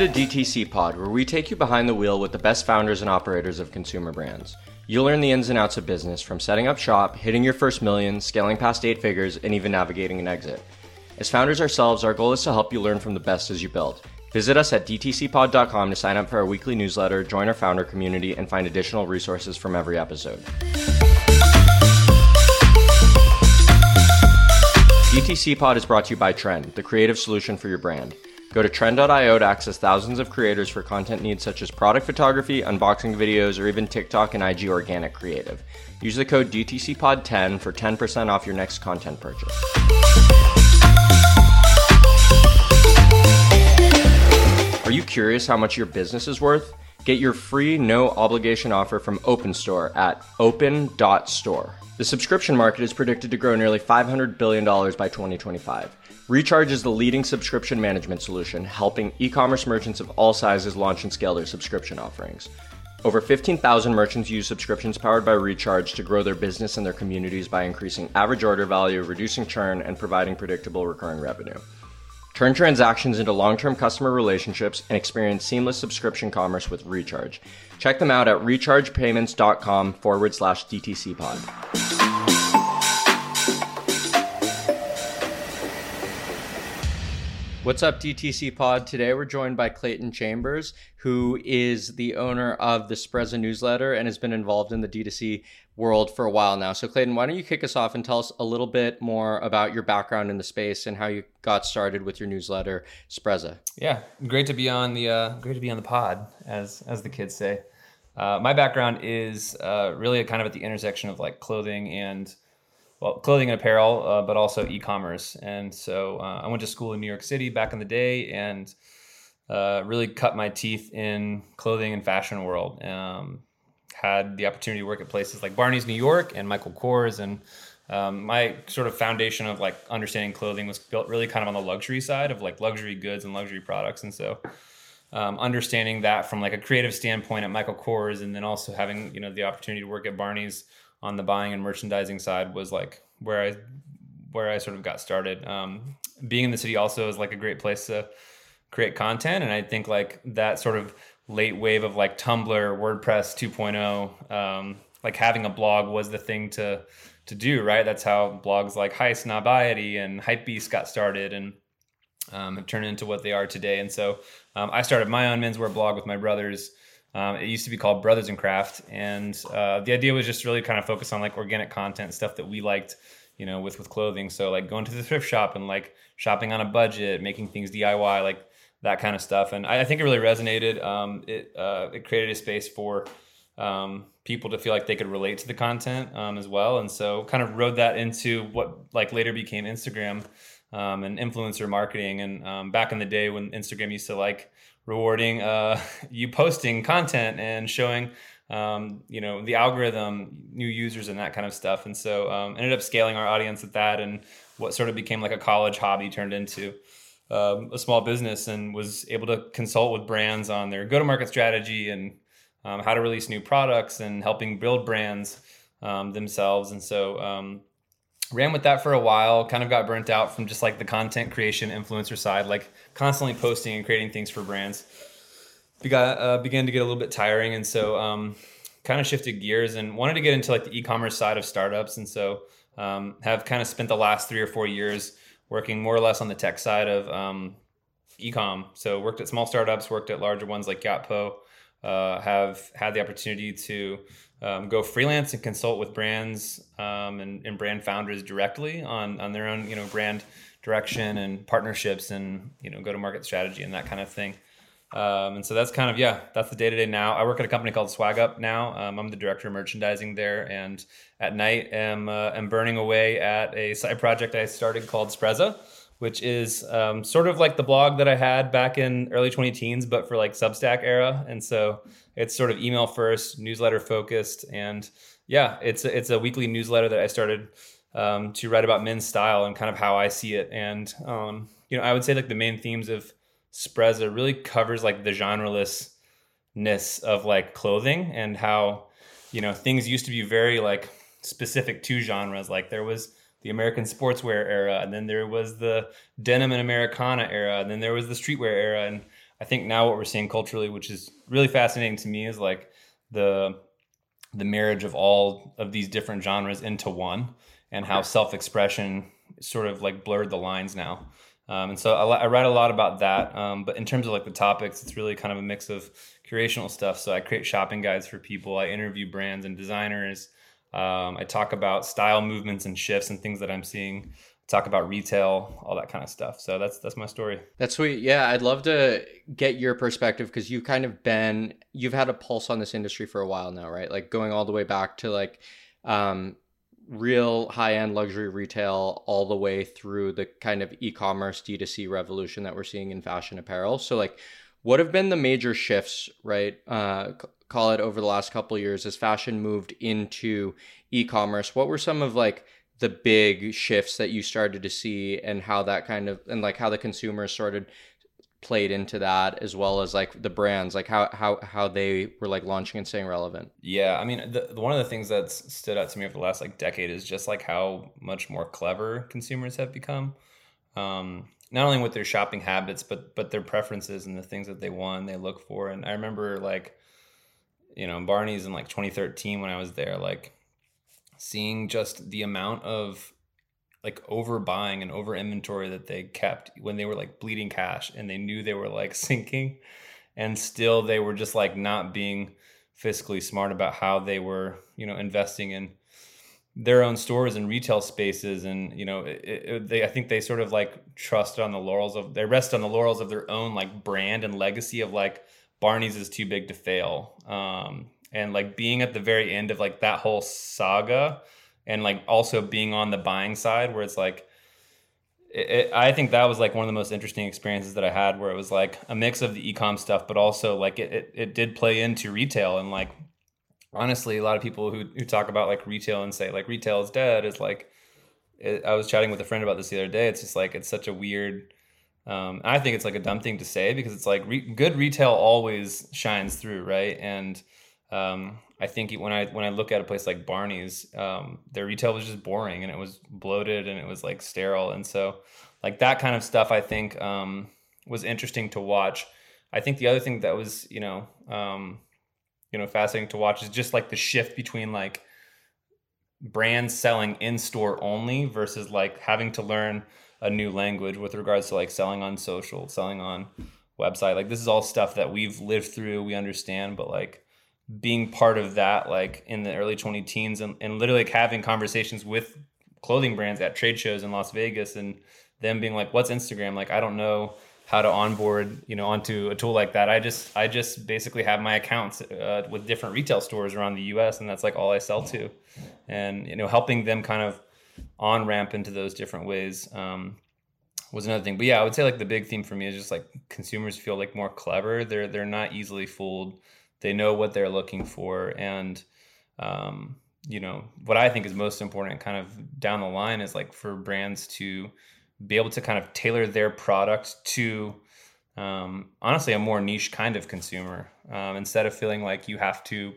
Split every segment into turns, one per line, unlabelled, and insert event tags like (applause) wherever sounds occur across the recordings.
To DTC Pod, where we take you behind the wheel with the best founders and operators of consumer brands. You'll learn the ins and outs of business from setting up shop, hitting your first million, scaling past eight figures, and even navigating an exit. As founders ourselves, our goal is to help you learn from the best as you build. Visit us at dtcpod.com to sign up for our weekly newsletter, join our founder community, and find additional resources from every episode. DTC Pod is brought to you by Trend, the creative solution for your brand. Go to trend.io to access thousands of creators for content needs such as product photography, unboxing videos, or even TikTok and IG organic creative. Use the code DTCPod10 for 10% off your next content purchase. Are you curious how much your business is worth? Get your free no obligation offer from OpenStore at open.store. The subscription market is predicted to grow nearly $500 billion by 2025. Recharge is the leading subscription management solution, helping e commerce merchants of all sizes launch and scale their subscription offerings. Over 15,000 merchants use subscriptions powered by Recharge to grow their business and their communities by increasing average order value, reducing churn, and providing predictable recurring revenue. Turn transactions into long term customer relationships and experience seamless subscription commerce with Recharge. Check them out at rechargepayments.com forward slash DTC pod. What's up, DTC Pod? Today we're joined by Clayton Chambers, who is the owner of the Sprezza newsletter and has been involved in the D2C world for a while now. So, Clayton, why don't you kick us off and tell us a little bit more about your background in the space and how you got started with your newsletter, Sprezza?
Yeah, great to be on the uh, great to be on the pod, as as the kids say. Uh, my background is uh, really kind of at the intersection of like clothing and well, clothing and apparel, uh, but also e-commerce. And so uh, I went to school in New York City back in the day, and uh, really cut my teeth in clothing and fashion world. Um, had the opportunity to work at places like Barney's New York and Michael Kors, and um, my sort of foundation of like understanding clothing was built really kind of on the luxury side of like luxury goods and luxury products, and so. Um, understanding that from like a creative standpoint at Michael Kors, and then also having you know the opportunity to work at Barney's on the buying and merchandising side was like where I where I sort of got started. Um, being in the city also is like a great place to create content, and I think like that sort of late wave of like Tumblr, WordPress 2.0, um, like having a blog was the thing to to do. Right, that's how blogs like Highsnobiety, and Hypebeast got started, and um, have turned into what they are today. And so um, I started my own menswear blog with my brothers. Um, it used to be called Brothers in Craft, and uh, the idea was just really kind of focus on like organic content, stuff that we liked, you know, with with clothing. So like going to the thrift shop and like shopping on a budget, making things DIY, like that kind of stuff. And I, I think it really resonated. Um, it uh, it created a space for um, people to feel like they could relate to the content um, as well, and so kind of rode that into what like later became Instagram um, and influencer marketing. And um, back in the day when Instagram used to like rewarding uh, (laughs) you posting content and showing um, you know the algorithm new users and that kind of stuff. And so um, ended up scaling our audience at that and what sort of became like a college hobby turned into um, a small business and was able to consult with brands on their go-to-market strategy and um, how to release new products and helping build brands um, themselves. And so um, ran with that for a while kind of got burnt out from just like the content creation influencer side like constantly posting and creating things for brands. Began, uh, began to get a little bit tiring and so um, kind of shifted gears and wanted to get into like the e-commerce side of startups and so um, have kind of spent the last three or four years working more or less on the tech side of um, e-com. So worked at small startups worked at larger ones like Yotpo uh, have had the opportunity to um, go freelance and consult with brands um, and, and, brand founders directly on, on their own you know brand direction and partnerships and you know go to market strategy and that kind of thing. Um, and so that's kind of yeah that's the day to day now. I work at a company called SwagUp now. Um, i'm the director of merchandising there. And at night am uh, am burning away at a side project i started called sprezza which is um, sort of like the blog that I had back in early 20 teens, but for like Substack era. And so it's sort of email first, newsletter focused, and yeah, it's a, it's a weekly newsletter that I started um, to write about men's style and kind of how I see it. And um, you know, I would say like the main themes of Sprezza really covers like the genrelessness of like clothing and how you know things used to be very like specific to genres. Like there was the American sportswear era, and then there was the denim and Americana era, and then there was the streetwear era, and I think now what we're seeing culturally, which is really fascinating to me, is like the the marriage of all of these different genres into one, and how self expression sort of like blurred the lines now. Um, and so I, I, write a lot about that. Um, but in terms of like the topics, it's really kind of a mix of curational stuff. So I create shopping guides for people. I interview brands and designers. Um, I talk about style movements and shifts and things that I'm seeing. talk about retail, all that kind of stuff. So that's that's my story.
That's sweet. Yeah, I'd love to get your perspective because you've kind of been you've had a pulse on this industry for a while now, right? Like going all the way back to like um, real high end luxury retail all the way through the kind of e-commerce D2C revolution that we're seeing in fashion apparel. So like what have been the major shifts, right? Uh, call it over the last couple years as fashion moved into e-commerce. What were some of like the big shifts that you started to see and how that kind of and like how the consumers started played into that as well as like the brands? Like how how how they were like launching and staying relevant?
Yeah i mean the, one of the things that's stood out to me over the last like decade is just like how much more clever consumers have become. Um not only with their shopping habits but but their preferences and the things that they want they look for. And i remember like you know barney's in like 2013 when i was there like seeing just the amount of like overbuying and over inventory that they kept when they were like bleeding cash and they knew they were like (laughs) sinking and still they were just like not being fiscally smart about how they were you know investing in their own stores and retail spaces and you know it, it, they i think they sort of like trusted on the laurels of they rest on the laurels of their own like brand and legacy of like barney's is too big to fail um and like being at the very end of like that whole saga and like also being on the buying side where it's like it, it, I think that was like one of the most interesting experiences that I had where it was like a mix of the ecom stuff, but also like it, it, it did play into retail and like honestly, a lot of people who, who talk about like retail and say like retail is dead is like, I was chatting with a friend about this the other day. It's just like, it's such a weird, um, I think it's like a dumb thing to say because it's like re- good retail always shines through. Right. And, um, I think when I when I look at a place like Barney's, um, their retail was just boring and it was bloated and it was like sterile, and so like that kind of stuff I think um, was interesting to watch. I think the other thing that was you know um, you know fascinating to watch is just like the shift between like brands selling in store only versus like having to learn a new language with regards to like selling on social, selling on website. Like this is all stuff that we've lived through, we understand, but like being part of that like in the early 20 teens and, and literally like having conversations with clothing brands at trade shows in Las Vegas and them being like what's Instagram? Like I don't know how to onboard you know onto a tool like that. I just I just basically have my accounts uh, with different retail stores around the US and that's like all I sell to. And you know helping them kind of on ramp into those different ways um, was another thing. But yeah I would say like the big theme for me is just like consumers feel like more clever. They're they're not easily fooled. They know what they're looking for. And um, you know what i think is most important kind of down the line is like for brands to be able to kind of tailor their product to um, honestly a more niche kind of consumer um, instead of feeling like you have to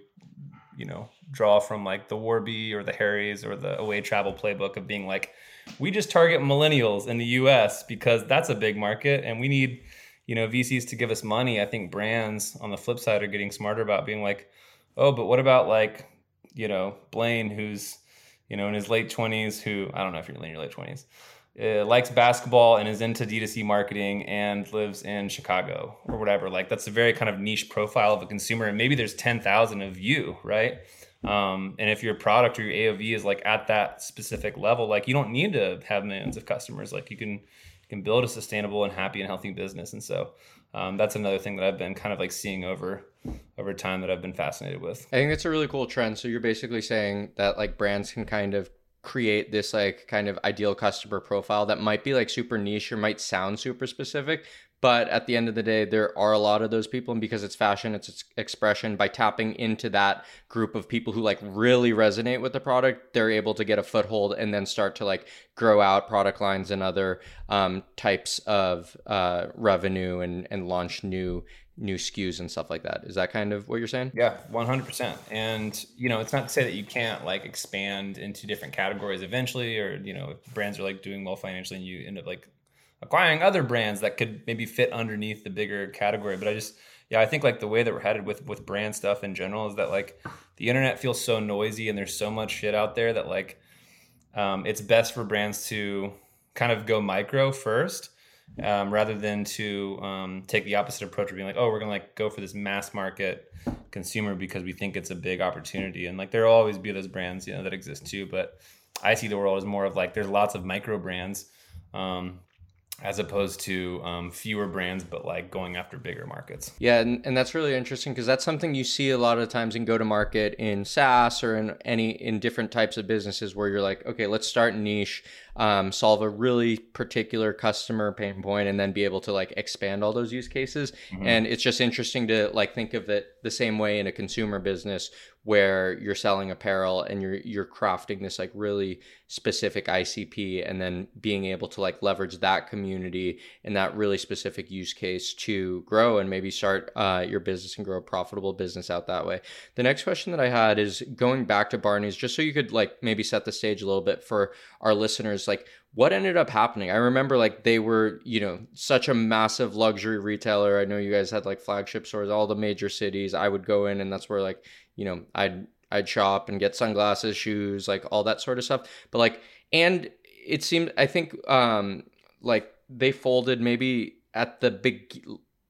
you know draw from like the warby or the harrys or the away travel playbook of being like we just target millennials in the us because that's a big market and we need you know VCs to give us money, I think brands on the flip side are getting smarter about being like, oh, but what about like you know Blaine who's you know in his late twenties who I don't know if you're in your late twenties. Uh, likes basketball and is into D2C marketing and lives in Chicago or whatever. Like that's a very kind of niche profile of a consumer, and maybe there's ten thousand of you, right? Um, and if your product or your AOV is like at that specific level, like you don't need to have millions of customers. Like you can can build a sustainable and happy and healthy business. And so um, that's another thing that I've been kind of like seeing over over time that I've been fascinated with.
I think that's a really cool trend. So you're basically saying that like brands can kind of create this like kind of ideal customer profile that might be like super niche or might sound super specific but at the end of the day there are a lot of those people and because it's fashion it's, expression by tapping into that group of people who like really resonate with the product they're able to get a foothold and then start to like grow out product lines and other um, types of uh, revenue and and launch new new SKUs and stuff like that. Is that kind of what you're saying?
Yeah, 100%. And you know, it's not to say that you can't like expand into different categories eventually or you know, if brands are like doing well financially and you end up like acquiring other brands that could maybe fit underneath the bigger category. But I just yeah, I think like the way that we're headed with with brand stuff in general is that like the internet feels so noisy and there's so much shit out there that like um, it's best for brands to kind of go micro first um, rather than to um, take the opposite approach of being like, oh, we're gonna like go for this mass market consumer because we think it's a big opportunity. And like there will always be those brands, you know, that exist too. But I see the world as more of like there's lots of micro brands. Um, as opposed to um, fewer brands, but like going after bigger markets.
Yeah, and, and that's really interesting because that's something you see a lot of times in go to market in SaaS or in any in different types of businesses where you're like, okay, let's start niche, um, solve a really particular customer pain point, and then be able to like expand all those use cases. Mm-hmm. And it's just interesting to like think of it the same way in a consumer business where you're selling apparel and you're you're crafting this like really specific ICP and then being able to like leverage that community and that really specific use case to grow and maybe start uh, your business and grow a profitable business out that way. The next question that I had is going back to Barney's just so you could like maybe set the stage a little bit for our listeners like what ended up happening? I remember like they were you know such a massive luxury retailer. I know you guys had like flagship stores all the major cities. I would go in and that's where like you know i'd i'd shop and get sunglasses shoes like all that sort of stuff. But like and it seemed i think um like they folded maybe at the big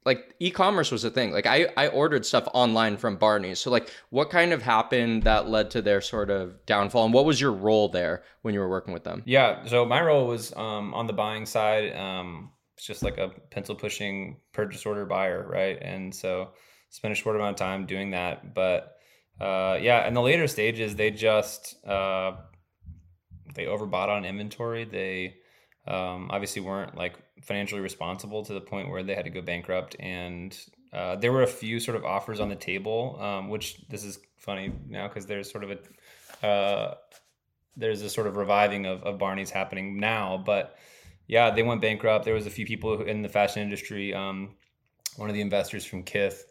like e-commerce was a thing. Like i i ordered stuff online from barney's. So like what kind of happened that led to their sort of downfall? And what was your role there when you were working with them?
Yeah so my role was um, on the buying side um, it's just like a pencil pushing purchase order buyer right? And so spent a short amount of time doing that. But uh, yeah in the later stages they just uh, they overbought on inventory. They um, obviously weren't like financially responsible to the point where they had to go bankrupt and uh, there were a few sort of offers on the table um, which this is funny now because there's sort of a uh, there's a sort of reviving of, of barney's happening now but yeah they went bankrupt. There was a few people in the fashion industry um, one of the investors from kith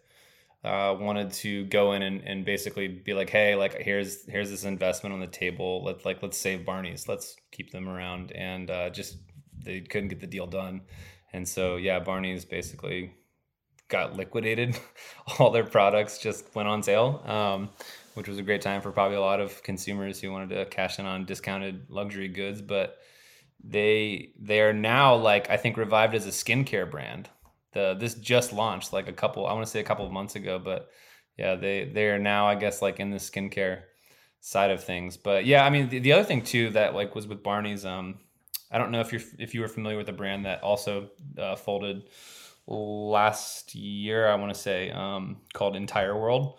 uh, wanted to go in and, and basically be like, hey, like here's here's this investment on the table. Let's like let's save Barney's. Let's keep them around. And uh, just they couldn't get the deal done. And so yeah, Barney's basically got liquidated. (laughs) All their products just went on sale, um, which was a great time for probably a lot of consumers who wanted to cash in on discounted luxury goods. But they they are now like I think revived as a skincare brand the this just launched like a couple I want to say a couple of months ago, but yeah, they they are now I guess like in the skincare side of things. But yeah, I mean the, the other thing too that like was with Barney's um I don't know if you're if you were familiar with a brand that also uh, folded last year I want to say um called Entire World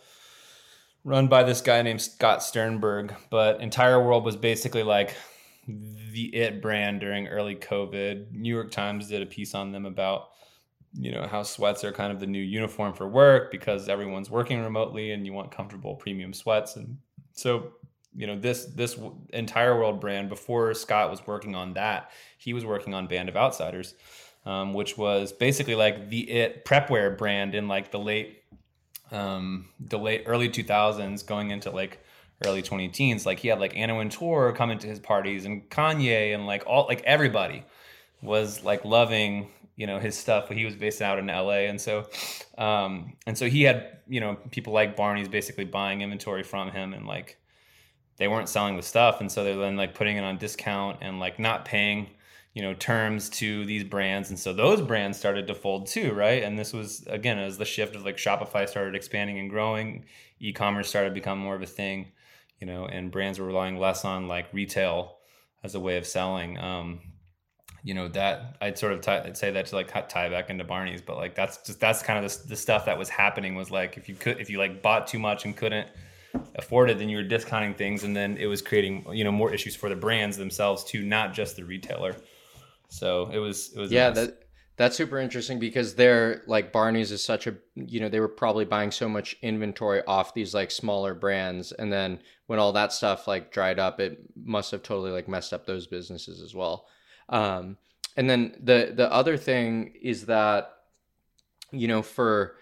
run by this guy named Scott Sternberg, but Entire World was basically like the it brand during early COVID. New York Times did a piece on them about you know how sweats are kind of the new uniform for work because everyone's working remotely and you want comfortable premium sweats. And so you know this this entire world brand before scott was working on that he was working on band of outsiders um, which was basically like the it prepwear brand in like the late um, the late early 2000s going into like early 20 teens. Like he had like anna wintour coming to his parties and kanye and like all like everybody was like loving you know his stuff he was based out in LA and so um and so he had you know people like Barney's basically buying inventory from him and like they weren't selling the stuff. And so they're then like putting it on discount and like not paying you know terms to these brands. And so those brands started to fold too right? And this was again as the shift of like Shopify started expanding and growing e-commerce started to become more of a thing you know and brands were relying less on like retail as a way of selling. Um you know that I'd sort of tie, I'd say that to like tie back into Barney's, but like that's just that's kind of the, the stuff that was happening was like if you could if you like bought too much and couldn't afford it, then you were discounting things, and then it was creating you know more issues for the brands themselves too, not just the retailer. So it was it was
yeah that that's super interesting because they're like Barney's is such a you know they were probably buying so much inventory off these like smaller brands, and then when all that stuff like dried up, it must have totally like messed up those businesses as well. Um, and then the the other thing is that you know for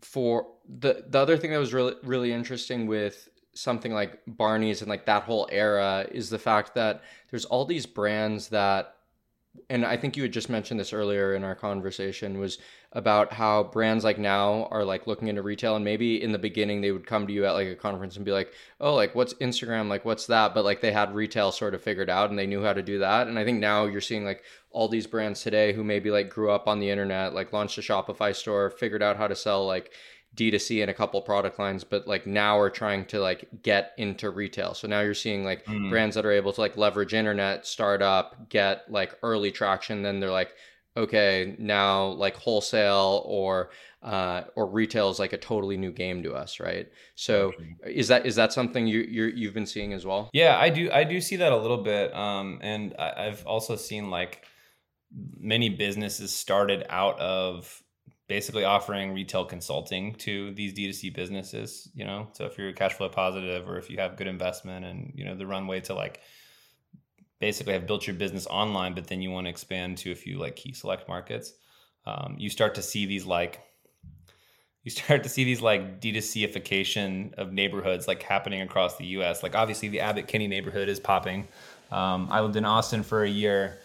for the the other thing that was really really interesting with something like Barney's and like that whole era is the fact that there's all these brands that and I think you had just mentioned this earlier in our conversation was about how brands like now are like looking into retail and maybe in the beginning they would come to you at like a conference and be like, "Oh, like what's Instagram? Like what's that?" But like they had retail sort of figured out and they knew how to do that. And I think now you're seeing like all these brands today who maybe like grew up on the internet, like launched a Shopify store, figured out how to sell like D2C in a couple product lines, but like now we're trying to like get into retail. So now you're seeing like mm. brands that are able to like leverage internet, start up, get like early traction. Then they're like, okay, now like wholesale or uh, or retail is like a totally new game to us, right? So is that is that something you you you've been seeing as well?
Yeah, I do I do see that a little bit, um, and I, I've also seen like many businesses started out of basically offering retail consulting to these D2C businesses, you know. So if you're cash flow positive or if you have good investment and, you know, the runway to like basically have built your business online, but then you want to expand to a few like key select markets, um, you start to see these like you start to see these like D2Cification of neighborhoods like happening across the US. Like obviously the Abbot Kinney neighborhood is popping. Um, I lived in Austin for a year,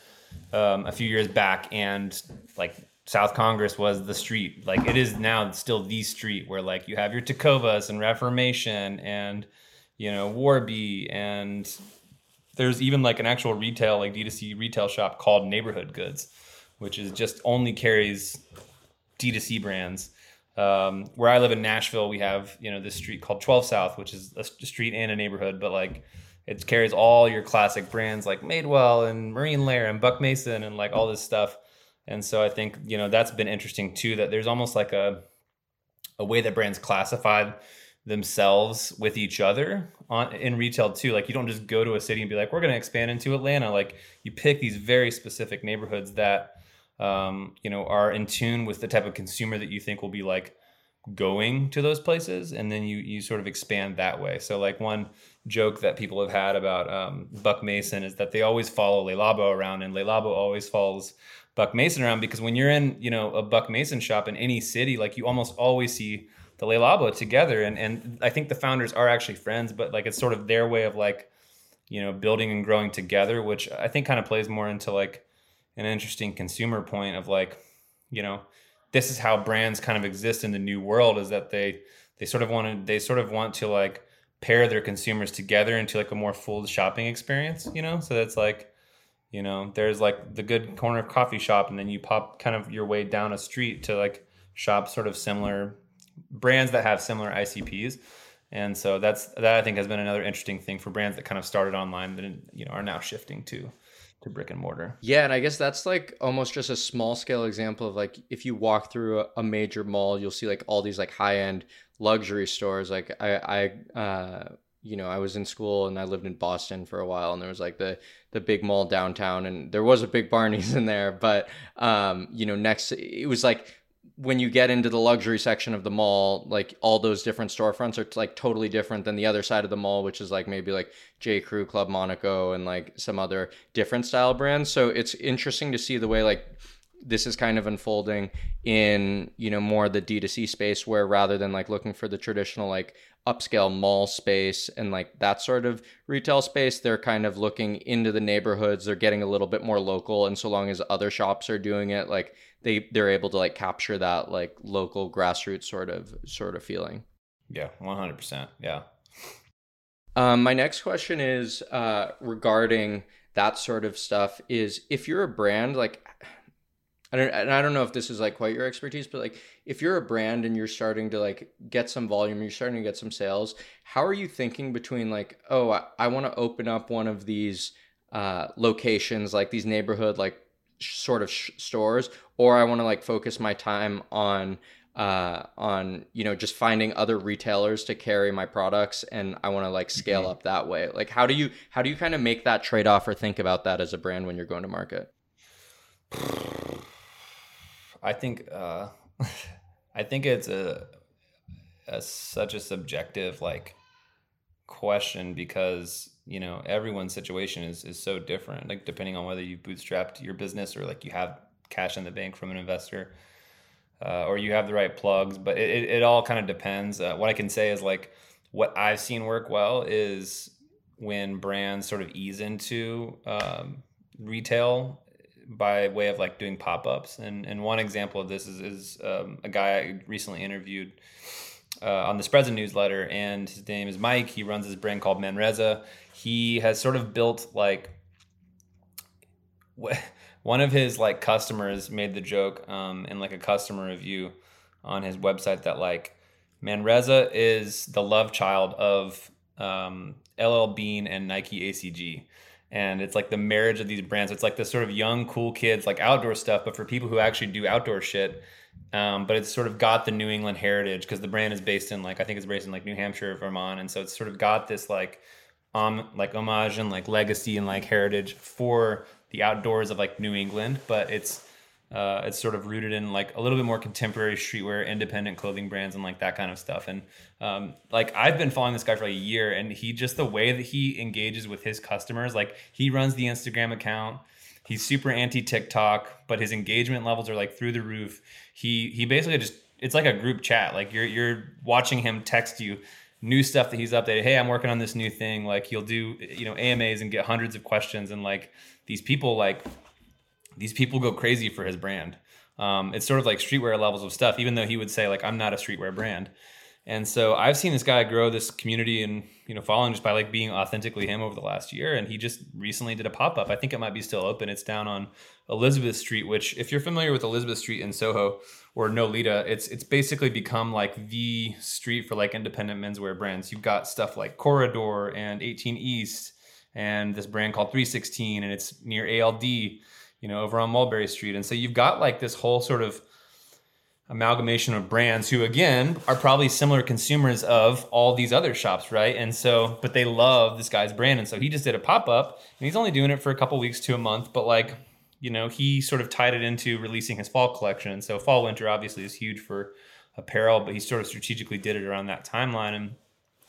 um, a few years back, and like South Congress was the street. Like it is now still the street where like you have your Tecovas and Reformation and you know Warby and there's even like an actual retail like D2C retail shop called Neighborhood Goods, which is just only carries D2C brands. Um, where I live in Nashville, we have you know this street called 12 South, which is a street and a neighborhood, but like it carries all your classic brands like Madewell and Marine Layer and Buck Mason and like all this stuff and so I think, you know, that's been interesting too, that there's almost like a, a way that brands classify themselves with each other on in retail too. Like you don't just go to a city and be like, we're going to expand into Atlanta. Like you pick these very specific neighborhoods that, um, you know, are in tune with the type of consumer that you think will be like going to those places. And then you, you sort of expand that way. So like one joke that people have had about um, Buck Mason is that they always follow Le Labo around and Le Labo always follows Buck Mason around because when you're in, you know, a Buck Mason shop in any city, like you almost always see the Le Labo together. And and I think the founders are actually friends, but like it's sort of their way of like, you know, building and growing together, which I think kind of plays more into like an interesting consumer point of like, you know, this is how brands kind of exist in the new world is that they they sort of want to they sort of want to like pair their consumers together into like a more full shopping experience, you know? So that's like you know there's like the good corner coffee shop and then you pop kind of your way down a street to like shop sort of similar brands that have similar icps and so that's that i think has been another interesting thing for brands that kind of started online that you know are now shifting to to brick and mortar
yeah and i guess that's like almost just a small scale example of like if you walk through a, major mall you'll see like all these like high end luxury stores like i i uh you know, I was in school and I lived in Boston for a while, and there was like the the big mall downtown, and there was a big Barney's in there, but um, you know, next it was like when you get into the luxury section of the mall, like all those different storefronts are like totally different than the other side of the mall, which is like maybe like J. Crew, Club Monaco, and like some other different style brands. So it's interesting to see the way like this is kind of unfolding in you know more the D2C space where rather than like looking for the traditional like upscale mall space and like that sort of retail space they're kind of looking into the neighborhoods. They're getting a little bit more local. And so long as other shops are doing it like they they're able to like capture that like local grassroots sort of sort of feeling.
Yeah 100% yeah.
Um, my next question is uh, regarding that sort of stuff is if you're a brand like I don't, and I don't know if this is like quite your expertise, but like if you're a brand and you're starting to like get some volume, you're starting to get some sales. How are you thinking between like, oh, I, I want to open up one of these uh, locations, like these neighborhood like sh- sort of sh- stores, or I want to like focus my time on uh, on you know just finding other retailers to carry my products, and I want to like scale mm-hmm. up that way. Like, how do you how do you kind of make that trade off or think about that as a brand when you're going to market?
I think uh, (laughs) I think it's a, a such a subjective like question because you know everyone's situation is is so different. Like depending on whether you bootstrapped your business or like you have cash in the bank from an investor. Uh, or you have the right plugs, but it, it, all kind of depends. Uh, what I can say is like what I've seen work well is when brands sort of ease into um, retail by way of like doing pop-ups. And and one example of this is, is um, a guy i recently interviewed uh, on the Sprezza newsletter and his name is mike. He runs this brand called manresa. He has sort of built like (laughs) one of his like customers made the joke um, in like a customer review on his website that like manresa is the love child of um, ll bean and nike acg and it's like the marriage of these brands. It's like the sort of young, cool kids, like outdoor stuff, but for people who actually do outdoor shit. Um, but it's sort of got the New England heritage because the brand is based in like I think it's based in like New Hampshire, Vermont, and so it's sort of got this like um like homage and like legacy and like heritage for the outdoors of like New England, but it's uh, it's sort of rooted in like a little bit more contemporary streetwear, independent clothing brands, and like that kind of stuff. And um, like I've been following this guy for like a year, and he just the way that he engages with his customers, like he runs the Instagram account. He's super anti TikTok, but his engagement levels are like through the roof. He he basically just it's like a group chat. Like you're you're watching him text you new stuff that he's updated. Hey, I'm working on this new thing. Like he'll do you know AMAs and get hundreds of questions, and like these people like these people go crazy for his brand. Um, it's sort of like streetwear levels of stuff, even though he would say like I'm not a streetwear brand. And so I've seen this guy grow this community and you know following just by like being authentically him over the last year. And he just recently did a pop up. I think it might be still open. It's down on Elizabeth Street, which if you're familiar with Elizabeth Street in Soho or Nolita, it's it's basically become like the street for like independent menswear brands. You've got stuff like Corridor and 18 East and this brand called 316, and it's near ALD you know, over on Mulberry Street. And so you've got like this whole sort of amalgamation of brands who again are probably similar consumers of all these other shops, right? And so but they love this guy's brand and so he just did a pop-up and he's only doing it for a couple weeks to a month, but like you know, he sort of tied it into releasing his fall collection. So fall winter obviously is huge for apparel, but he sort of strategically did it around that timeline and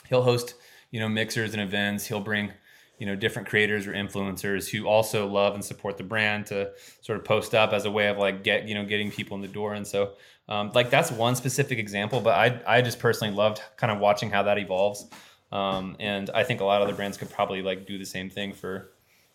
he'll host, you know, mixers and events. He'll bring you know different creators or influencers who also love and support the brand to sort of post up as a way of like get you know getting people in the door. And so um, like that's one specific example but i i just personally loved kind of watching how that evolves. Um, and i think a lot of other brands could probably like do the same thing for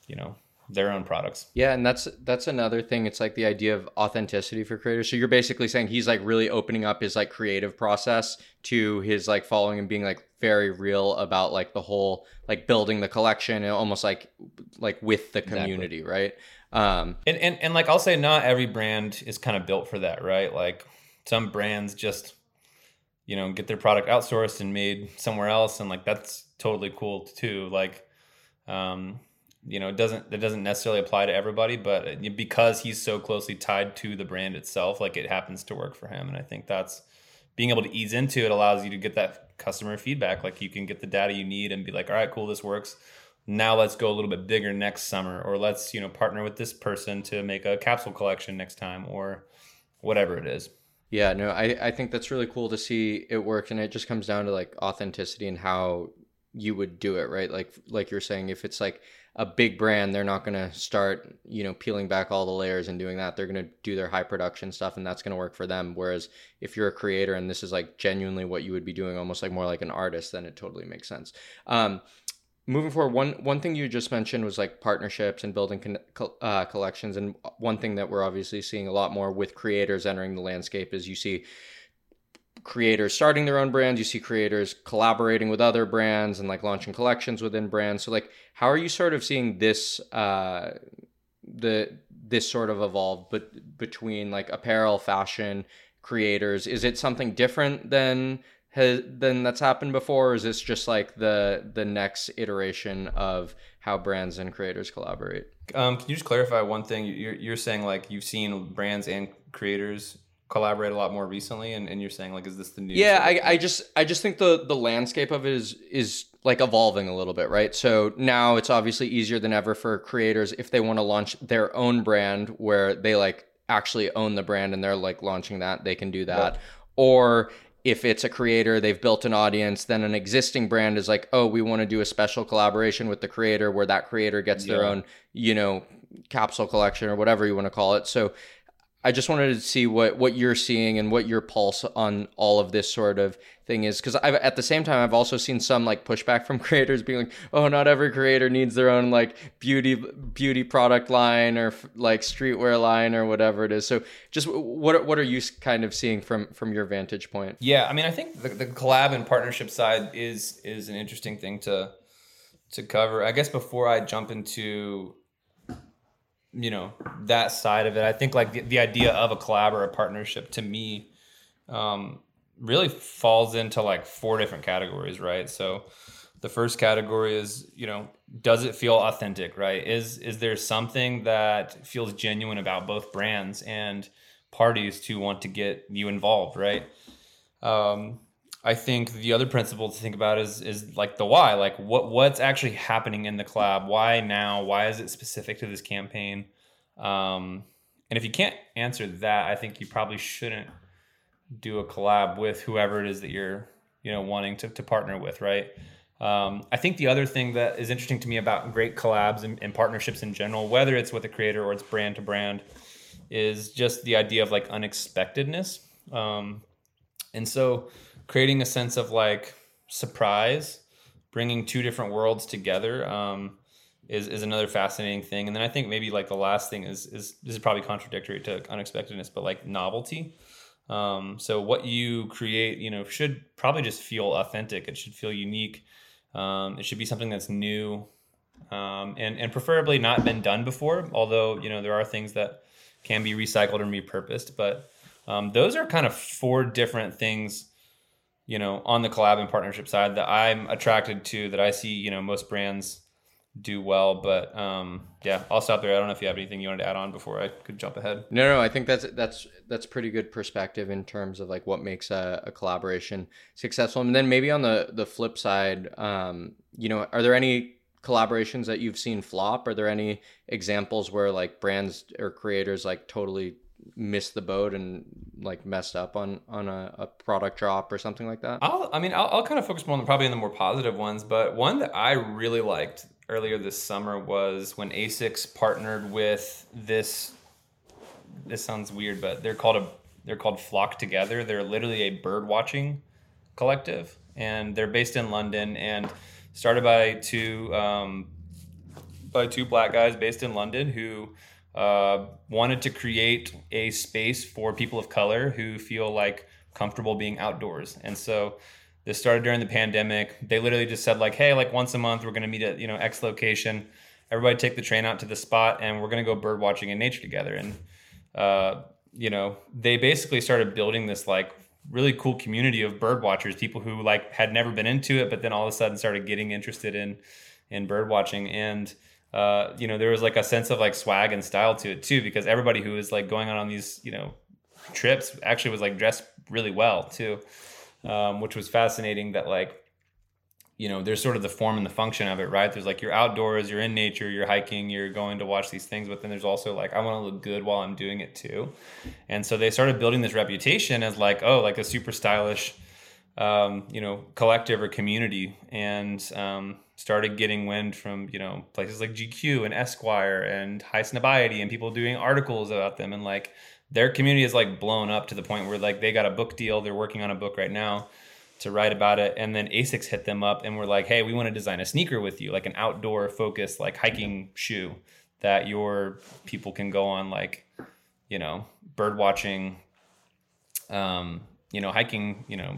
you know their own products.
Yeah, and that's that's another thing. It's like the idea of authenticity for creators. So you're basically saying he's like really opening up his like creative process to his like following and being like very real about like the whole like building the collection and almost like like with the community, exactly. right?
Um and, and and like I'll say not every brand is kind of built for that, right? Like some brands just you know get their product outsourced and made somewhere else and like that's totally cool too. Like um you know, it doesn't it doesn't necessarily apply to everybody, but uh, because he's so closely tied to the brand itself, like it happens to work for him, and I think that's being able to ease into it allows you to get that customer feedback. Like you can get the data you need and be like, all right, cool, this works. Now let's go a little bit bigger next summer, or let's you know partner with this person to make a capsule collection next time, or whatever it is.
Yeah, no, I, I think that's really cool to see it work, and it just comes down to like authenticity and how you would do it, right? Like like you're saying, if it's like a big brand, they're not going to start, you know, peeling back all the layers and doing that. They're going to do their high production stuff and that's going to work for them. Whereas if you're a creator and this is like genuinely what you would be doing, almost like more like an artist, then it totally makes sense. Um, moving forward, one one thing you just mentioned was like partnerships and building con- uh, collections. And one thing that we're obviously seeing a lot more with creators entering the landscape is you see creators starting their own brands. You see creators collaborating with other brands and like launching collections within brands. So like how are you sort of seeing this uh the this sort of evolve but between like apparel fashion creators? Is it something different than has than that's happened before or is this just like the the next iteration of how brands and creators collaborate?
Um, can you just clarify one thing? You're, you're saying like you've seen brands and creators collaborate a lot more recently and, and you're saying like is this the new
yeah I, I just i just think the the landscape of it is is like evolving a little bit right? So now it's obviously easier than ever for creators if they want to launch their own brand where they like actually own the brand and they're like launching that they can do that. Or if it's a creator they've built an audience then an existing brand is like oh we want to do a special collaboration with the creator where that creator gets yeah. their own you know capsule collection or whatever you want to call it. So I just wanted to see what what you're seeing and what your pulse on all of this sort of thing is because I've at the same time I've also seen some like pushback from (laughs) creators being like, oh, not every creator needs their own like beauty beauty product line or like streetwear line or whatever it is. So just what what are you kind of seeing from from your vantage point?
Yeah, I mean, I think the, the collab and partnership side is is an interesting thing to to cover. I guess before I jump into you know that side of it. I think like the, the idea of a collab or a partnership to me um, really falls into like four different categories right? So the first category is you know does it feel authentic right? Is is there something that feels genuine about both brands and parties to want to get you involved right? Um, I think the other principle to think about is is like the why, like what what's actually happening in the collab. Why now? Why is it specific to this campaign? Um, and if you can't answer that, I think you probably shouldn't do a collab with whoever it is that you're you know wanting to, to partner with, right? Um, I think the other thing that is interesting to me about great collabs and, and partnerships in general, whether it's with a creator or it's brand to brand, is just the idea of like unexpectedness. Um, and so creating a sense of like surprise, bringing two different worlds together um, is is another fascinating thing. And then I think maybe like the last thing is is this is probably contradictory to unexpectedness, but like novelty. Um, so what you create, you know, should probably just feel authentic. It should feel unique. Um, it should be something that's new, um, and and preferably not been done before. Although you know there are things that can be recycled and repurposed, but um, those are kind of four different things you know, on the collab and partnership side that I'm attracted to that I see, you know, most brands do well. But um, yeah, I'll stop there. I don't know if you have anything you wanted to add on before I could jump ahead.
No, no, I think that's that's that's pretty good perspective in terms of like what makes a, a collaboration successful. And then maybe on the the flip side, um, you know, are there any collaborations that you've seen flop? Are there any examples where like brands or creators like totally missed the boat and like messed up on on a, a product drop or something like that?
I'll, I mean, I'll, I'll kind of focus more on the, probably on the more positive ones, but one that I really liked earlier this summer was when Asics partnered with this. This sounds weird, but they're called a they're called Flock Together. They're literally a bird watching collective, and they're based in London and started by two um, by two black guys based in London who uh, wanted to create a space for people of color who feel like comfortable being outdoors. And so this started during the pandemic. They literally just said like, "Hey, like once a month we're going to meet at, you know, X location. Everybody take the train out to the spot and we're going to go bird watching in nature together." And uh, you know, they basically started building this like really cool community of bird watchers, people who like had never been into it but then all of a sudden started getting interested in in bird watching and uh, you know, there was like a sense of like swag and style to it too, because everybody who was like going on on these, you know, trips actually was like dressed really well too, um, which was fascinating. That like, you know, there's sort of the form and the function of it, right? There's like you're outdoors, you're in nature, you're hiking, you're going to watch these things, but then there's also like I want to look good while I'm doing it too, and so they started building this reputation as like oh like a super stylish, um, you know, collective or community, and um, started getting wind from you know places like GQ and Esquire and High Highsnobiety and people doing articles about them. And like their community is like blown up to the point where like they got a book deal. They're working on a book right now to write about it. And then Asics hit them up and we're like hey we want to design a sneaker with you like an outdoor focused like hiking shoe that your people can go on like you know bird watching um you know hiking you know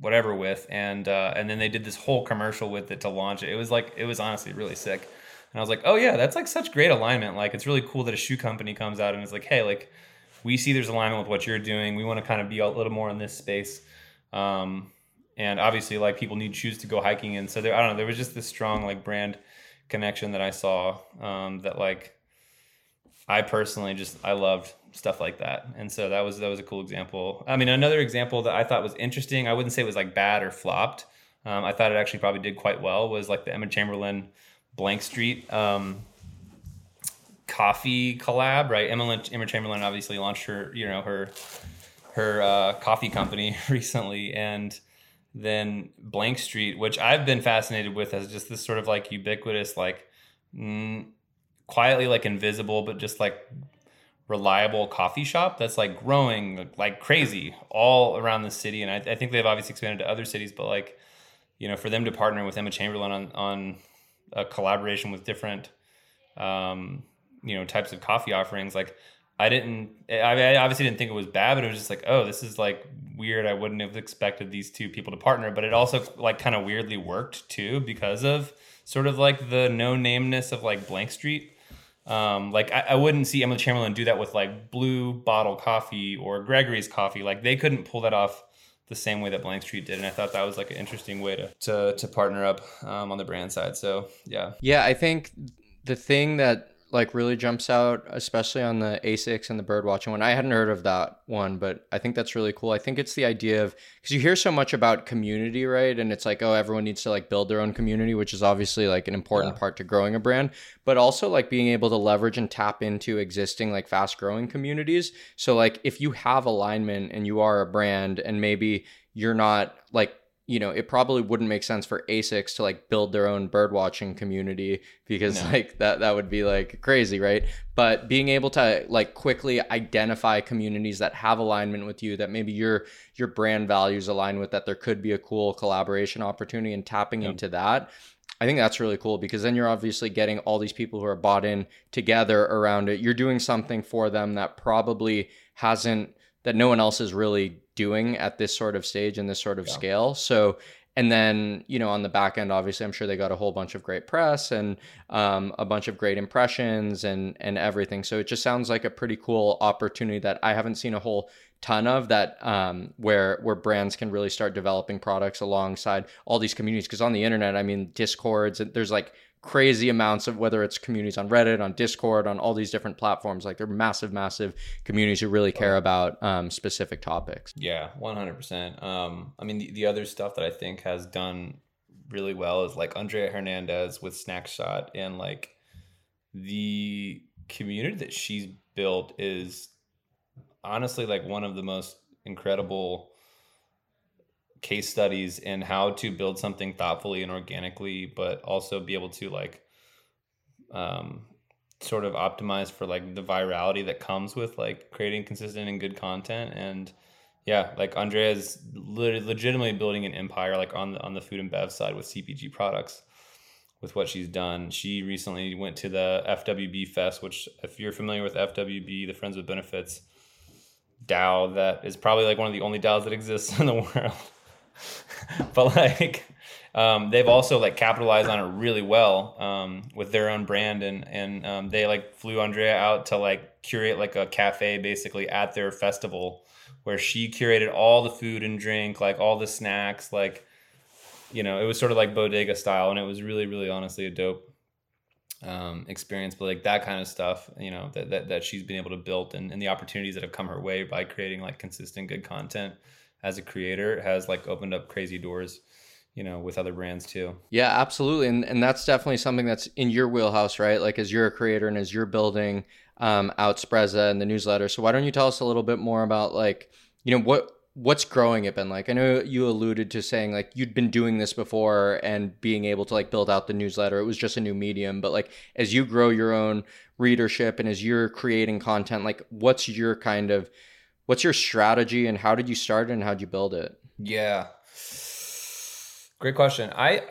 whatever with, and uh, and then they did this whole commercial with it to launch it. It was like it was honestly really sick, and I was like, oh yeah, that's like such great alignment. Like it's really cool that a shoe company comes out and is like, hey, like we see there's alignment with what you're doing. We want to kind of be a little more in this space. Um, and obviously like people need shoes to go hiking in. So there, I don't know, there was just this strong like brand connection that I saw um, that like I personally just I loved stuff like that. And so that was that was a cool example. I mean, another example that I thought was interesting. I wouldn't say it was like bad or flopped. Um, I thought it actually probably did quite well. Was like the Emma Chamberlain Blank Street um, coffee collab, right? Emma, Emma Chamberlain obviously launched her you know her her uh, coffee company (laughs) recently, and then Blank Street, which I've been fascinated with as just this sort of like ubiquitous like. Quietly like invisible but just like reliable coffee shop that's like growing like crazy all around the city. And I, I think they've obviously expanded to other cities, but like, you know, for them to partner with Emma Chamberlain on, on a collaboration with different, um, you know, types of coffee offerings, like I didn't, I, obviously didn't think it was bad, but it was just like, oh, this is like weird. I wouldn't have expected these two people to partner, but it also like kind of weirdly worked too because of sort of like the no nameness of like Blank Street um, like I, I, wouldn't see Emma Chamberlain do that with like Blue Bottle Coffee or Gregory's Coffee. Like they couldn't pull that off the same way that Blank Street did, and I thought that was like an interesting way to to, to partner up um, on the brand side. So yeah,
yeah, I think the thing that like really jumps out, especially on the ASICS and the bird watching one. I hadn't heard of that one, but I think that's really cool. I think it's the idea of because you hear so much about community, right? And it's like, oh, everyone needs to like build their own community, which is obviously like an important yeah. part to growing a brand, but also like being able to leverage and tap into existing like fast growing communities. So like if you have alignment and you are a brand and maybe you're not like you know, it probably wouldn't make sense for ASICS to like build their own bird watching community because no. like that that would be like crazy, right? But being able to like quickly identify communities that have alignment with you, that maybe your your brand values align with, that there could be a cool collaboration opportunity and tapping yep. into that. I think that's really cool because then you're obviously getting all these people who are bought in together around it. You're doing something for them that probably hasn't that no one else is really doing at this sort of stage and this sort of yeah. scale. So, and then you know on the back end, obviously, I'm sure they got a whole bunch of great press and um, a bunch of great impressions and and everything. So it just sounds like a pretty cool opportunity that I haven't seen a whole ton of that um, where where brands can really start developing products alongside all these communities because on the internet i mean discords there's like crazy amounts of whether it's communities on Reddit, on Discord, on all these different platforms. Like they're massive, massive communities who really care about um, specific topics.
Yeah, one hundred percent. Um, I mean, the, the other stuff that I think has done really well is like Andrea Hernandez with Snaxshot, and like the community that she's built is honestly like one of the most incredible case studies in how to build something thoughtfully and organically, but also be able to like um, sort of optimize for like the virality that comes with like creating consistent and good content. And yeah, like Andrea is le- legitimately building an empire like on the, on the food and bev side with CPG products with what she's done. She recently went to the FWB Fest, which if you're familiar with FWB, the Friends with Benefits DAO, that is probably like one of the only DAOs that exists (laughs) in the world. (laughs) but like um, they've also like capitalized on it really well um, with their own brand. And and um, they like flew Andrea out to like curate like a cafe basically at their festival where she curated all the food and drink like all the snacks like you know it was sort of like bodega style. And it was really really honestly a dope um, experience. But like that kind of stuff you know that, that, that she's been able to build and, and the opportunities that have come her way by creating like consistent good content as a creator has like opened up crazy doors you know with other brands too.
Yeah absolutely and and that's definitely something that's in your wheelhouse right? Like as you're a creator and as you're building um, out Sprezza and the newsletter so why don't you tell us a little bit more about like you know what what's growing it been like? I know you alluded to saying like you'd been doing this before and being able to like build out the newsletter. It was just a new medium but like as you grow your own readership and as you're creating content like what's your kind of what's your strategy and how did you start and how did you build it?
Yeah. Great question. I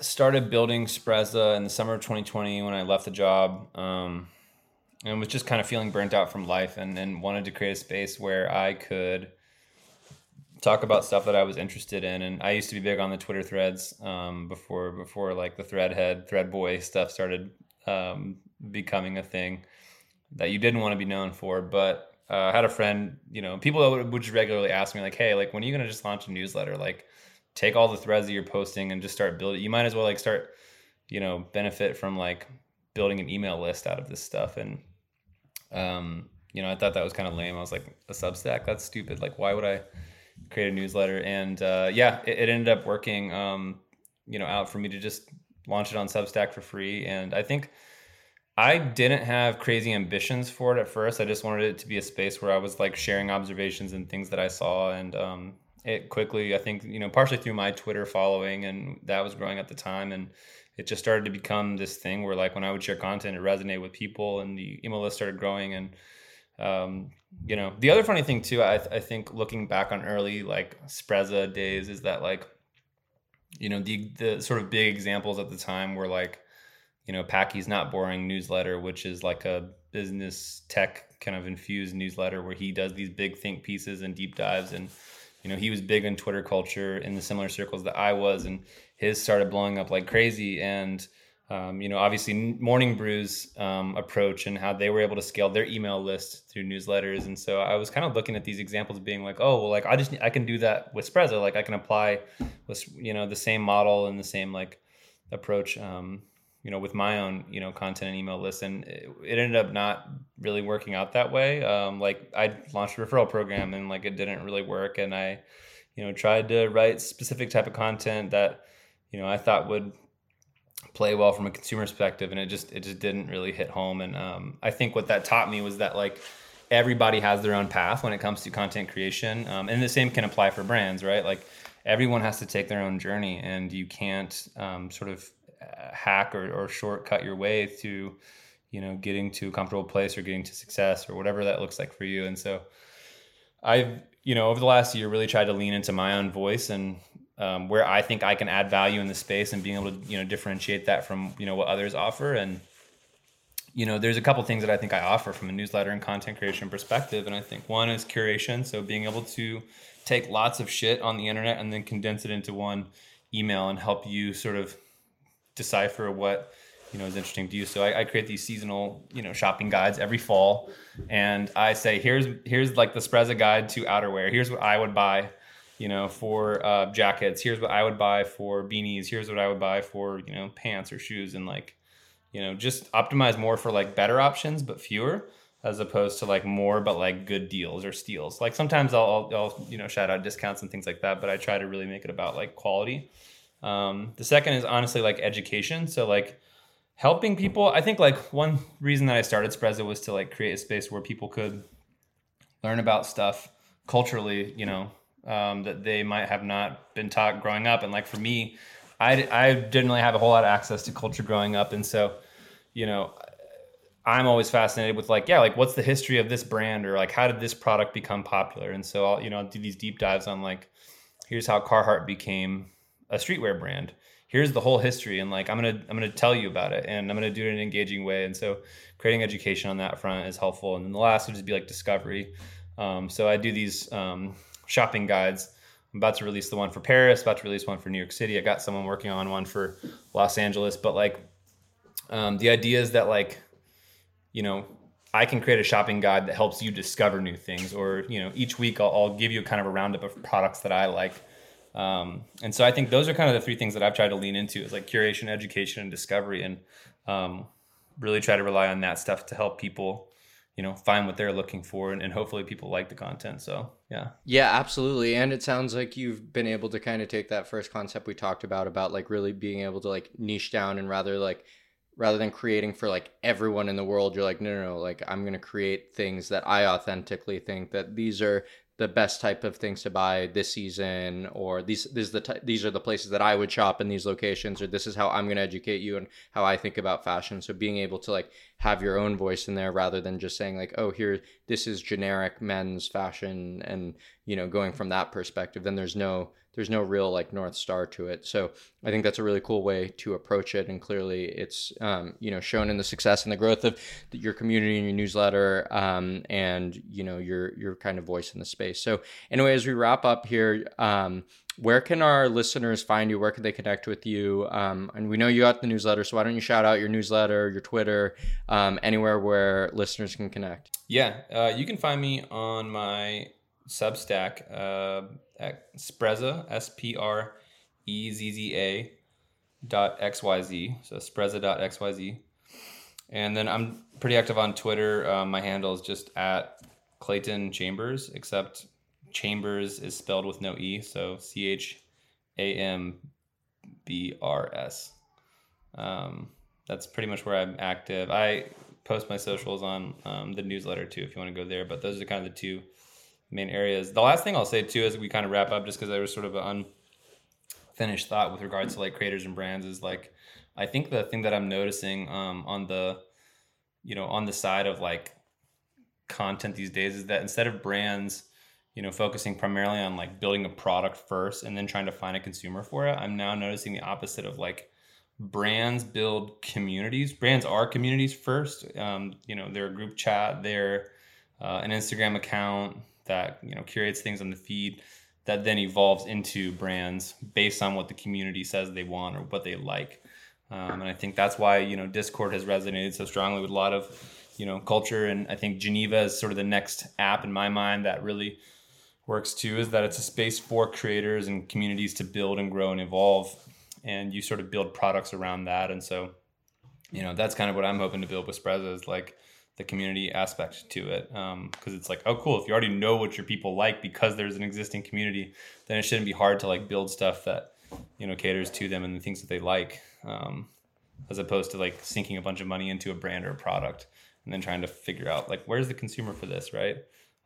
started building Sprezza in the summer of 2020 when I left the job. Um, and was just kind of feeling burnt out from life and, and wanted to create a space where I could talk about stuff that I was interested in. And I used to be big on the Twitter threads um, before before like the threadhead, thread boy stuff started um, becoming a thing that you didn't want to be known for. But uh, I had a friend, you know, people would, would just regularly ask me like, "Hey, like, when are you gonna just launch a newsletter? Like, take all the threads that you're posting and just start building. You might as well like start, you know, benefit from like building an email list out of this stuff." And, um, you know, I thought that was kind of lame. I was like, "A Substack? That's stupid. Like, why would I create a newsletter?" And uh, yeah, it, it, ended up working. Um, you know, out for me to just launch it on Substack for free, and I think I didn't have crazy ambitions for it at first. I just wanted it to be a space where I was like sharing observations and things that I saw, and um, it quickly, I think, you know, partially through my Twitter following, and that was growing at the time, and it just started to become this thing where like when I would share content, it resonated with people, and the email list started growing, and Um, you know, the other funny thing too, I, I think looking back on early like Sprezza days is that like, you know, the the sort of big examples at the time were like, you know, Packy's Not Boring newsletter, which is like a business tech kind of infused newsletter where he does these big think pieces and deep dives. And you know he was big in twitter culture in the similar circles that i was and his started blowing up like crazy. And um, you know obviously morning brews um, approach and how they were able to scale their email list through newsletters. And so i was kind of looking at these examples being like oh well like i just i can do that with sprezza like i can apply with you know the same model and the same like approach. Um, you know with my own you know content and email list and it, it ended up not really working out that way. Um, like i launched a referral program and like it didn't really work and i you know tried to write specific type of content that you know i thought would play well from a consumer perspective and it just it just didn't really hit home and um, i think what that taught me was that like everybody has their own path when it comes to content creation um, and the same can apply for brands right? Like everyone has to take their own journey and you can't um, sort of hack or, or shortcut your way to you know getting to a comfortable place or getting to success or whatever that looks like for you. And so i've you know over the last year really tried to lean into my own voice and um, where i think i can add value in the space and being able to you know differentiate that from you know what others offer. And you know there's a couple things that i think i offer from a newsletter and content creation perspective. And i think one is curation. So being able to take lots of shit on the internet and then condense it into one email and help you sort of decipher what you know is interesting to you. So I, I, create these seasonal you know shopping guides every fall, and I say here's here's like the Sprezza guide to outerwear. Here's what I would buy, you know, for uh, jackets. Here's what I would buy for beanies. Here's what I would buy for you know pants or shoes, and like you know just optimize more for like better options but fewer as opposed to like more but like good deals or steals. Like sometimes I'll, I'll, I'll you know shout out discounts and things like that, but I try to really make it about like quality. Um, the second is honestly like education. So like helping people. I think like one reason that I started Sprezza was to like create a space where people could learn about stuff culturally, you know, um, that they might have not been taught growing up. And like for me, I, I didn't really have a whole lot of access to culture growing up. And so, you know, I'm always fascinated with like, yeah, like what's the history of this brand or like how did this product become popular? And so I'll, you know, I'll do these deep dives on like, here's how Carhartt became a streetwear brand. Here's the whole history, and like I'm gonna I'm gonna tell you about it, and I'm gonna do it in an engaging way. And so creating education on that front is helpful. And then the last would just be like discovery. Um, so I do these um, shopping guides. I'm about to release the one for Paris, about to release one for New York City. I got someone working on one for Los Angeles, but like um, the idea is that like you know I can create a shopping guide that helps you discover new things, or you know, each week I'll, I'll, give you kind of a roundup of products that I like, um, and so I think those are kind of the three things that I've tried to lean into is like curation, education, and discovery, and um, really try to rely on that stuff to help people, you know, find what they're looking for, and, and hopefully people like the content. So yeah,
yeah, absolutely. And it sounds like you've been able to kind of take that first concept we talked about about like really being able to like niche down and rather like rather than creating for like everyone in the world you're like no no no like i'm going to create things that i authentically think that these are the best type of things to buy this season or these this is the t- these are the places that I would shop in these locations or this is how I'm going to educate you and how I think about fashion. So being able to like have your own voice in there rather than just saying like oh here this is generic men's fashion and you know going from that perspective then there's no there's no real like north star to it. So i think that's a really cool way to approach it and clearly it's um, you know shown in the success and the growth of your community and your newsletter um, and you know your your kind of voice in the space. So anyway as we wrap up here um, where can our listeners find you where can they connect with you um, and we know you got the newsletter so why don't you shout out your newsletter your twitter um, anywhere where listeners can connect
yeah uh, you can find me on my substack uh, at Sprezza, S P R E Z Z A dot XYZ. So Sprezza dot XYZ. And then I'm pretty active on Twitter. Um, my handle is just at Clayton Chambers, except Chambers is spelled with no E. So C H A M B R S. Um, that's pretty much where I'm active. I post my socials on um, the newsletter too if you want to go there, but those are kind of the two main areas. The last thing I'll say too, as we kind of wrap up, just because there was sort of an unfinished thought with regards to like creators and brands, is like I think the thing that I'm noticing um, on the you know on the side of like content these days is that instead of brands, you know, focusing primarily on like building a product first and then trying to find a consumer for it, I'm now noticing the opposite of like brands build communities. Brands are communities first. Um, you know, they're a group chat, they're uh, an Instagram account that you know curates things on the feed that then evolves into brands based on what the community says they want or what they like. Um, and I think that's why you know Discord has resonated so strongly with a lot of you know culture. And I think Geneva is sort of the next app in my mind that really works too. Is that it's a space for creators and communities to build and grow and evolve, and you sort of build products around that. And so, you know, that's kind of what I'm hoping to build with Sprezza is like the community aspect to it because um, it's like oh cool if you already know what your people like because there's an existing community then it shouldn't be hard to like build stuff that you know caters to them and the things that they like um, as opposed to like sinking a bunch of money into a brand or a product and then trying to figure out like where's the consumer for this right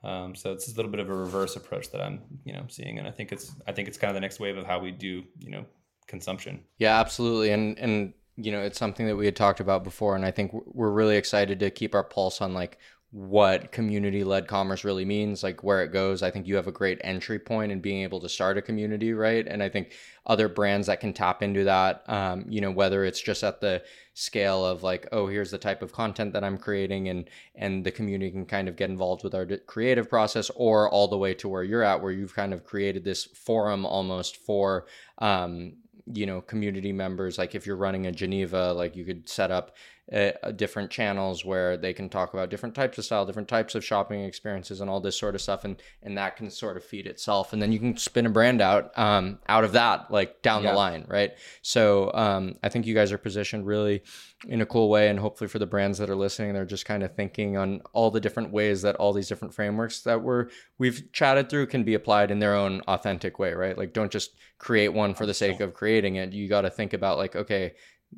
um, so it's a little bit of a reverse approach that i'm you know seeing and i think it's i think it's kind of the next wave of how we do you know consumption
yeah absolutely and and you know it's something that we had talked about before and i think we're really excited to keep our pulse on like what community led commerce really means, like where it goes. I think you have a great entry point in being able to start a community, right? And I think other brands that can tap into that, um, you know, whether it's just at the scale of like, oh, here's the type of content that I'm creating, and and the community can kind of get involved with our creative process, or all the way to where you're at, where you've kind of created this forum almost for um, you know community members. Like if you're running a geneva like you could set up uh, different channels where they can talk about different types of style different types of shopping experiences and all this sort of stuff and and that can sort of feed itself. And then you can spin a brand out um out of that like down yeah. the line right? So um i think you guys are positioned really in a cool way and hopefully for the brands that are listening they're just kind of thinking on all the different ways that all these different frameworks that we're we've chatted through can be applied in their own authentic way right? Like don't just create one for the sake of creating it. You got to think about like okay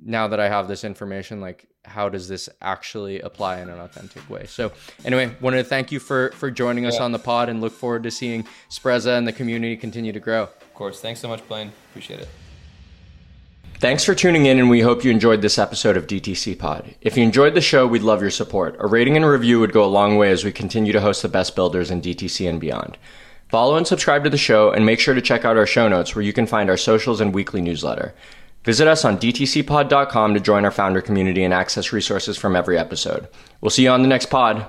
now that i have this information like how does this actually apply in an authentic way so anyway wanted to thank you for for joining us on the pod and look forward to seeing sprezza and the community continue to grow
of course thanks so much blaine appreciate it
Thanks for tuning in, and we hope you enjoyed this episode of DTC Pod. If you enjoyed the show, we'd love your support. A rating and a review would go a long way as we continue to host the best builders in DTC and beyond. Follow and subscribe to the show, and make sure to check out our show notes where you can find our socials and weekly newsletter. Visit us on dtcpod.com to join our founder community and access resources from every episode. We'll see you on the next pod.